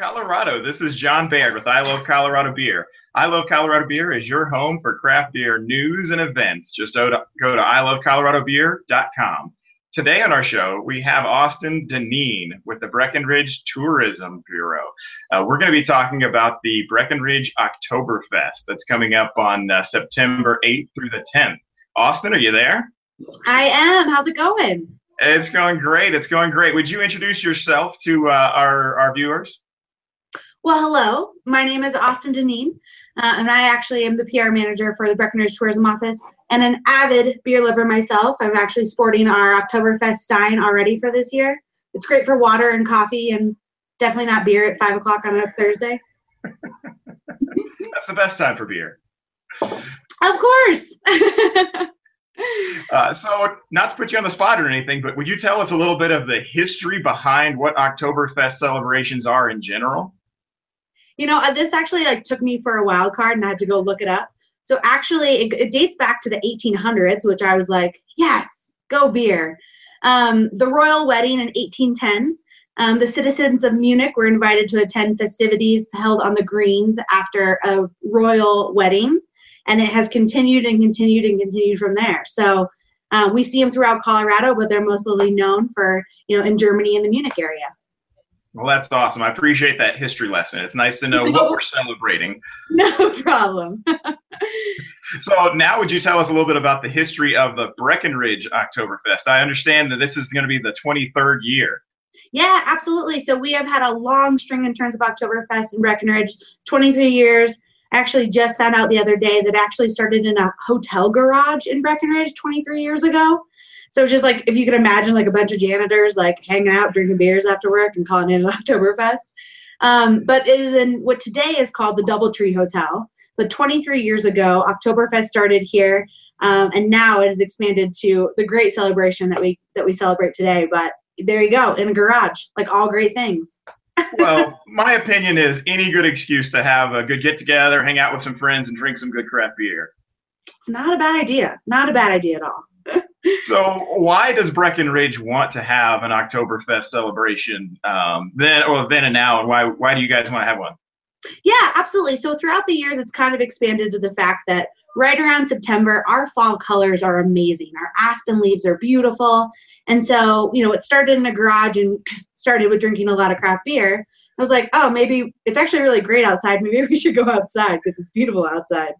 Colorado. This is John Baird with I Love Colorado Beer. I Love Colorado Beer is your home for craft beer news and events. Just go to, go to ilovecoloradobeer.com. Today on our show, we have Austin Dineen with the Breckenridge Tourism Bureau. Uh, we're going to be talking about the Breckenridge Oktoberfest that's coming up on uh, September 8th through the 10th. Austin, are you there? I am. How's it going? It's going great. It's going great. Would you introduce yourself to uh, our, our viewers? Well, hello. My name is Austin Dineen, uh, and I actually am the PR manager for the Breckenridge Tourism Office and an avid beer lover myself. I'm actually sporting our Oktoberfest Stein already for this year. It's great for water and coffee, and definitely not beer at five o'clock on a Thursday. That's the best time for beer. Of course. uh, so, not to put you on the spot or anything, but would you tell us a little bit of the history behind what Oktoberfest celebrations are in general? You know, uh, this actually like took me for a wild card, and I had to go look it up. So actually, it, it dates back to the 1800s, which I was like, yes, go beer. Um, the royal wedding in 1810. Um, the citizens of Munich were invited to attend festivities held on the greens after a royal wedding, and it has continued and continued and continued from there. So uh, we see them throughout Colorado, but they're mostly known for you know in Germany and the Munich area. Well, that's awesome. I appreciate that history lesson. It's nice to know no, what we're celebrating. No problem. so now would you tell us a little bit about the history of the Breckenridge Oktoberfest? I understand that this is going to be the 23rd year. Yeah, absolutely. So we have had a long string in terms of Oktoberfest in Breckenridge, 23 years. I actually just found out the other day that actually started in a hotel garage in Breckenridge 23 years ago. So it's just like if you could imagine like a bunch of janitors like hanging out, drinking beers after work and calling it an Oktoberfest. Um, but it is in what today is called the Doubletree Hotel. But 23 years ago, Oktoberfest started here, um, and now it has expanded to the great celebration that we that we celebrate today. But there you go, in a garage, like all great things. well, my opinion is any good excuse to have a good get together, hang out with some friends, and drink some good craft beer. It's not a bad idea. Not a bad idea at all so why does Breckenridge want to have an Oktoberfest celebration um, then or then and now, and why why do you guys want to have one? Yeah, absolutely. So throughout the years, it's kind of expanded to the fact that right around September, our fall colors are amazing. Our aspen leaves are beautiful, and so you know it started in a garage and started with drinking a lot of craft beer. I was like, oh, maybe it's actually really great outside. Maybe we should go outside because it's beautiful outside.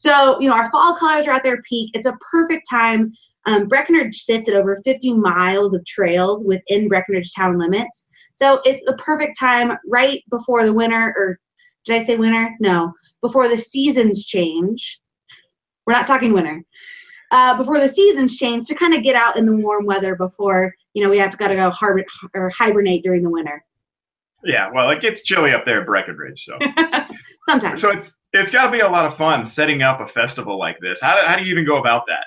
So, you know, our fall colors are at their peak. It's a perfect time um, Breckenridge sits at over 50 miles of trails within Breckenridge town limits. So it's the perfect time right before the winter, or did I say winter? No, before the seasons change. We're not talking winter. Uh, before the seasons change to kind of get out in the warm weather before you know we have to gotta go harbor, or hibernate during the winter. Yeah, well, it gets chilly up there at Breckenridge, so sometimes. So it's it's got to be a lot of fun setting up a festival like this. How do, how do you even go about that?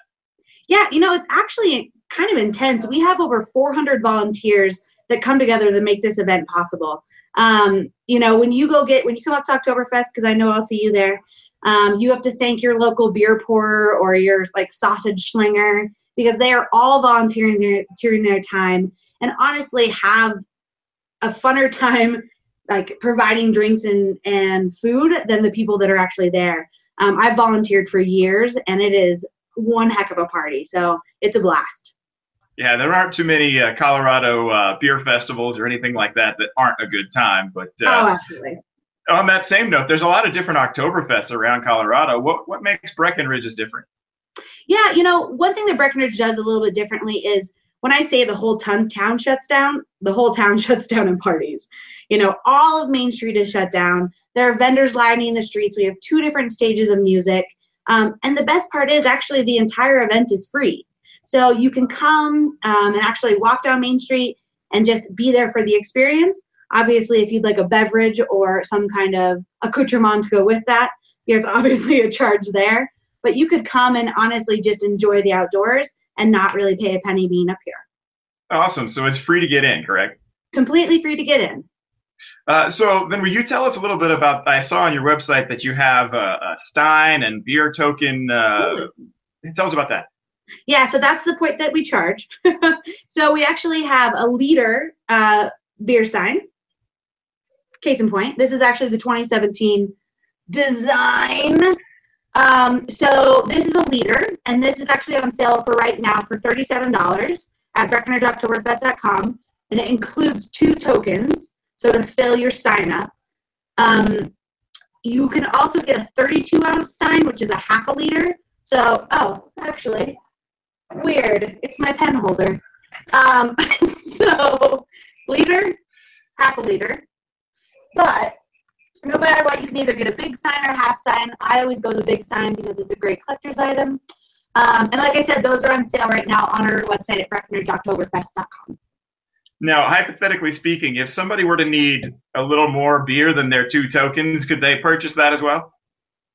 Yeah, you know, it's actually kind of intense. We have over 400 volunteers that come together to make this event possible. Um, you know, when you go get when you come up to Oktoberfest, because I know I'll see you there, um, you have to thank your local beer pourer or your like sausage slinger because they are all volunteering their, their time and honestly have a funner time like providing drinks and, and food than the people that are actually there. Um, I've volunteered for years and it is one heck of a party. So it's a blast. Yeah, there aren't too many uh, Colorado uh, beer festivals or anything like that that aren't a good time. But uh, oh, absolutely. On that same note, there's a lot of different Oktoberfests around Colorado. What what makes Breckenridge's different? Yeah, you know, one thing that Breckenridge does a little bit differently is when I say the whole ton, town shuts down, the whole town shuts down in parties. You know, all of Main Street is shut down. There are vendors lining the streets. We have two different stages of music. Um, and the best part is actually the entire event is free. So you can come um, and actually walk down Main Street and just be there for the experience. Obviously, if you'd like a beverage or some kind of accoutrement to go with that, there's obviously a charge there. But you could come and honestly just enjoy the outdoors and not really pay a penny being up here. Awesome. So it's free to get in, correct? Completely free to get in. Uh, so then, will you tell us a little bit about? I saw on your website that you have a, a Stein and beer token. Uh, tell us about that. Yeah, so that's the point that we charge. so we actually have a liter uh, beer stein. case in point, this is actually the 2017 design. Um, so this is a liter, and this is actually on sale for right now for $37 at BreckenridgeOktoberfest.com, and it includes two tokens, so to fill your stein up. Um, you can also get a 32 ounce stein, which is a half a liter. So, oh, actually, weird. It's my pen holder. Um, so, liter, half a liter. But no matter what, you can either get a big stein or half stein. I always go the big stein because it's a great collector's item. Um, and like I said, those are on sale right now on our website at BreckenridgeOktoberfest.com. Now, hypothetically speaking, if somebody were to need a little more beer than their two tokens, could they purchase that as well?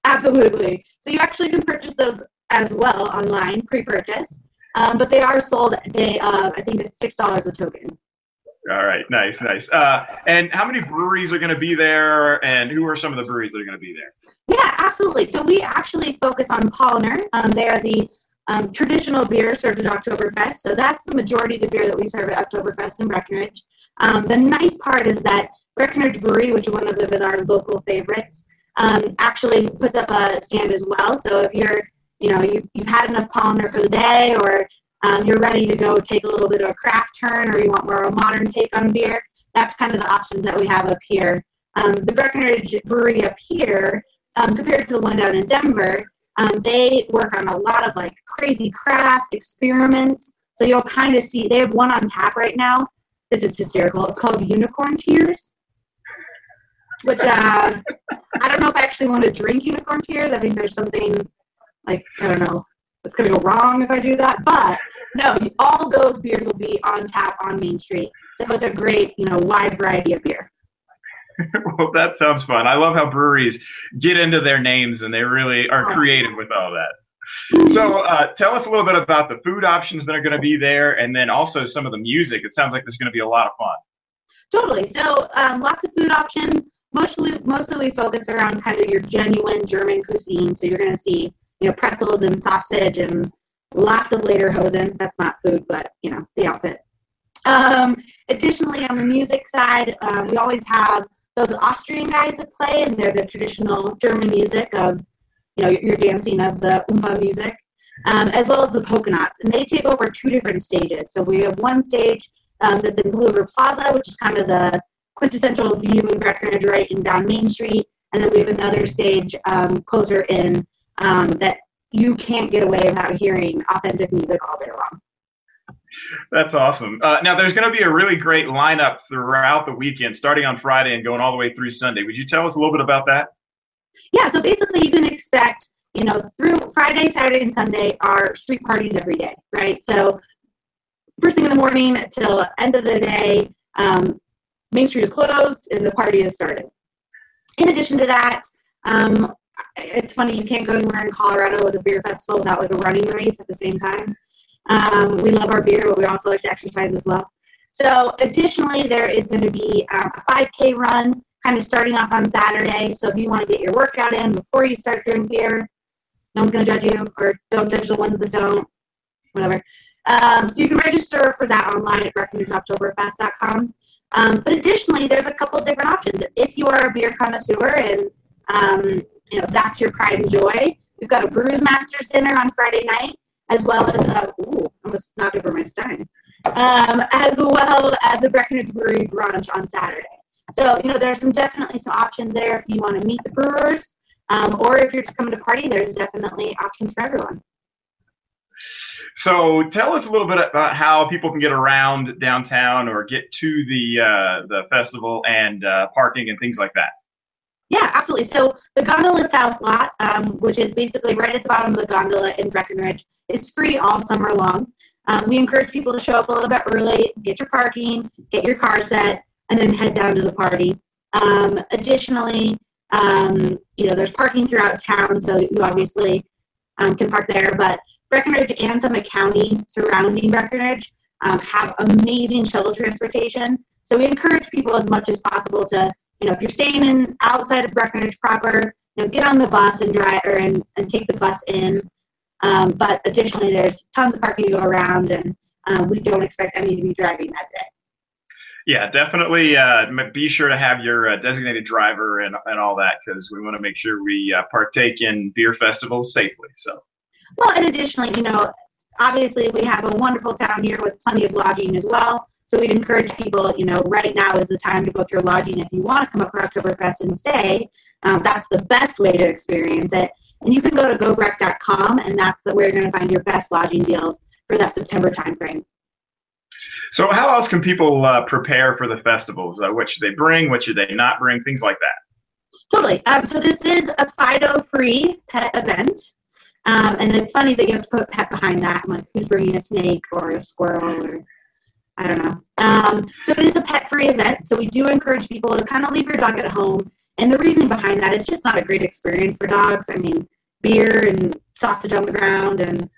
Absolutely. So you actually can purchase those as well online, pre-purchase, um, but they are sold a day of. I think it's six dollars a token. All right, nice, nice. Uh, and how many breweries are going to be there, and who are some of the breweries that are going to be there? Yeah, absolutely. So we actually focus on Paulaner. Um, they are the um, traditional beer served at Oktoberfest. So that's the majority of the beer that we serve at Oktoberfest in Breckenridge. Um, the nice part is that Breckenridge Brewery, which is one of the, our local favorites, um, actually puts up a stand as well. So if you're, you know, you, you've had enough Paulaner for the day, or um, you're ready to go take a little bit of a craft turn, or you want more of a modern take on beer, that's kind of the options that we have up here. Um, the Breckenridge Brewery up here, um, compared to the one down in Denver, um, they work on a lot of like crazy craft experiments. So you'll kind of see they have one on tap right now. This is hysterical. It's called Unicorn Tears, which uh, I don't know if I actually want to drink Unicorn Tears. I think there's something like I don't know what's going to go wrong if I do that. But no, all those beers will be on tap on Main Street. So it's a great, you know, wide variety of beer. well, that sounds fun. I love how breweries get into their names and they really are creative with all that. So, uh, tell us a little bit about the food options that are going to be there, and then also some of the music. It sounds like there's going to be a lot of fun. Totally. So, um, lots of food options. Mostly, mostly we focus around kind of your genuine German cuisine. So you're going to see, you know, pretzels and sausage and lots of lederhosen. That's not food, but you know, the outfit. Um, additionally, on the music side, um, we always have those Austrian guys that play, and they're the traditional German music of, you know, your dancing of the Oompa music, um, as well as the knots. And they take over two different stages. So we have one stage um, that's in Blue River Plaza, which is kind of the quintessential view in Breckenridge, right, and down Main Street. And then we have another stage um, closer in um, that you can't get away without hearing authentic music all day long. That's awesome. Uh, now, there's going to be a really great lineup throughout the weekend, starting on Friday and going all the way through Sunday. Would you tell us a little bit about that? Yeah, so basically, you can expect, you know, through Friday, Saturday, and Sunday are street parties every day, right? So, first thing in the morning till end of the day, um, Main Street is closed and the party has started. In addition to that, um, it's funny you can't go anywhere in Colorado with a beer festival without like a running race at the same time. Um, we love our beer, but we also like to exercise as well. So additionally, there is going to be um, a 5K run kind of starting off on Saturday. So if you want to get your workout in before you start drinking beer, no one's going to judge you, or don't judge the ones that don't, whatever. Um, so you can register for that online at BreckenridgeOktoberfest.com. Um, but additionally, there's a couple different options. If you are a beer connoisseur and um, you know that's your pride and joy, we've got a Brewers Masters dinner on Friday night as well as a, ooh, almost knocked over my stein, um, as well as the Breckenridge Brewery brunch on Saturday. So, you know, there's some definitely some options there if you want to meet the brewers, um, or if you're just coming to party, there's definitely options for everyone. So, tell us a little bit about how people can get around downtown or get to the uh, the festival and uh, parking and things like that. Yeah, absolutely. So the Gondola South lot, um, which is basically right at the bottom of the gondola in Breckenridge, is free all summer long. Um, we encourage people to show up a little bit early, get your parking, get your car set, and then head down to the party. Um, additionally, um, you know, there's parking throughout town, so you obviously um, can park there. But Breckenridge and Summit County surrounding Breckenridge um, have amazing shuttle transportation. So we encourage people as much as possible to you know, if you're staying in outside of Breckenridge proper, you know, get on the bus and drive or and, and take the bus in. Um, but additionally, there's tons of parking to go around, and um, we don't expect any to be driving that day. Yeah, definitely. Uh, be sure to have your uh, designated driver and, and all that because we want to make sure we uh, partake in beer festivals safely. So. Well, and additionally, you know, obviously we have a wonderful town here with plenty of lodging as well. So we'd encourage people, you know, right now is the time to book your lodging if you want to come up for Oktoberfest and stay. Um, that's the best way to experience it. And you can go to gobreck.com, and that's the, where you're going to find your best lodging deals for that September timeframe. So, how else can people uh, prepare for the festivals? Uh, what should they bring? What should they not bring? Things like that. Totally. Um, so, this is a FIDO-free pet event. Um, and it's funny that you have to put pet behind that. Like, who's bringing a snake or a squirrel or I don't know. Um, so it is a pet-free event. So we do encourage people to kind of leave your dog at home. And the reason behind that is just not a great experience for dogs. I mean, beer and sausage on the ground, and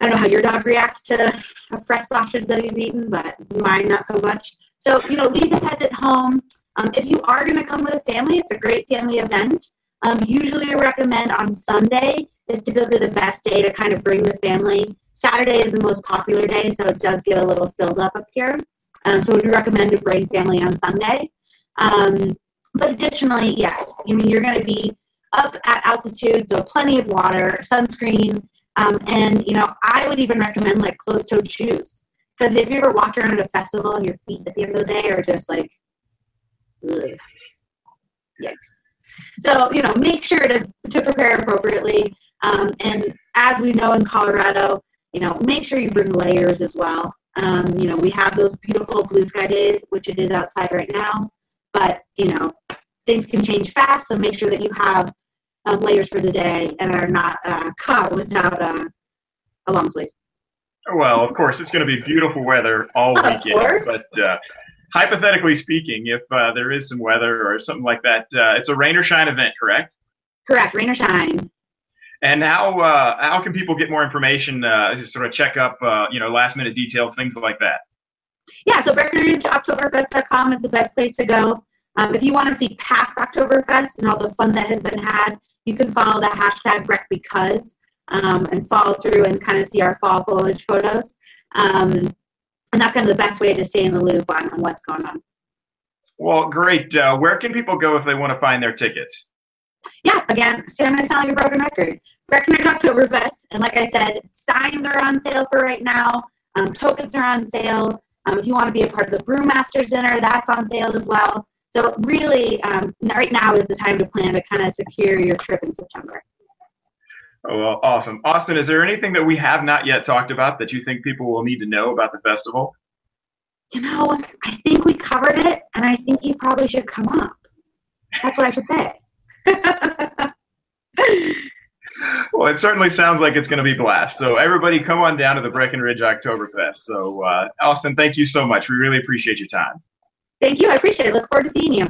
I don't know how your dog reacts to a fresh sausage that he's eaten, but mine not so much. So you know, leave the pets at home. Um, if you are going to come with a family, it's a great family event. Um, usually, I recommend on Sunday is typically the best day to kind of bring the family. Saturday is the most popular day, so it does get a little filled up up here. Um, so we recommend to bring family on Sunday. Um, but additionally, yes, I mean you're going to be up at altitude, so plenty of water, sunscreen, um, and you know I would even recommend like closed-toed shoes because if you ever walk around at a festival and your feet at the end of the day are just like, ugh, yikes. So, you know, make sure to, to prepare appropriately. Um, and as we know in Colorado, you know, make sure you bring layers as well. Um, you know, we have those beautiful blue sky days, which it is outside right now, but, you know, things can change fast, so make sure that you have um, layers for the day and are not uh, caught without uh, a long sleeve. Well, of course, it's going to be beautiful weather all weekend, but uh, hypothetically speaking, if uh, there is some weather or something like that, uh, it's a rain or shine event, correct? Correct, rain or shine. And how uh, how can people get more information? Uh, just sort of check up, uh, you know, last minute details, things like that. Yeah, so BreckenridgeOktoberfest.com is the best place to go. Um, if you want to see past Oktoberfest and all the fun that has been had, you can follow the hashtag BreckBecause um, and follow through and kind of see our fall foliage photos. Um, and that's kind of the best way to stay in the loop on, on what's going on. Well, great. Uh, where can people go if they want to find their tickets? Yeah, again, I'm going to sound like a broken record. Breckenridge Oktoberfest, and like I said, steins are on sale for right now. Um, tokens are on sale. Um, if you want to be a part of the Brewmasters dinner, that's on sale as well. So really, um, right now is the time to plan to kind of secure your trip in September. Oh, well, awesome. Austin, is there anything that we have not yet talked about that you think people will need to know about the festival? You know, I think we covered it, and I think you probably should come up. That's what I should say. Well, it certainly sounds like it's going to be blast. So everybody, come on down to the Breckenridge Oktoberfest. So, uh, Austin, thank you so much. We really appreciate your time. Thank you. I appreciate it. Look forward to seeing you.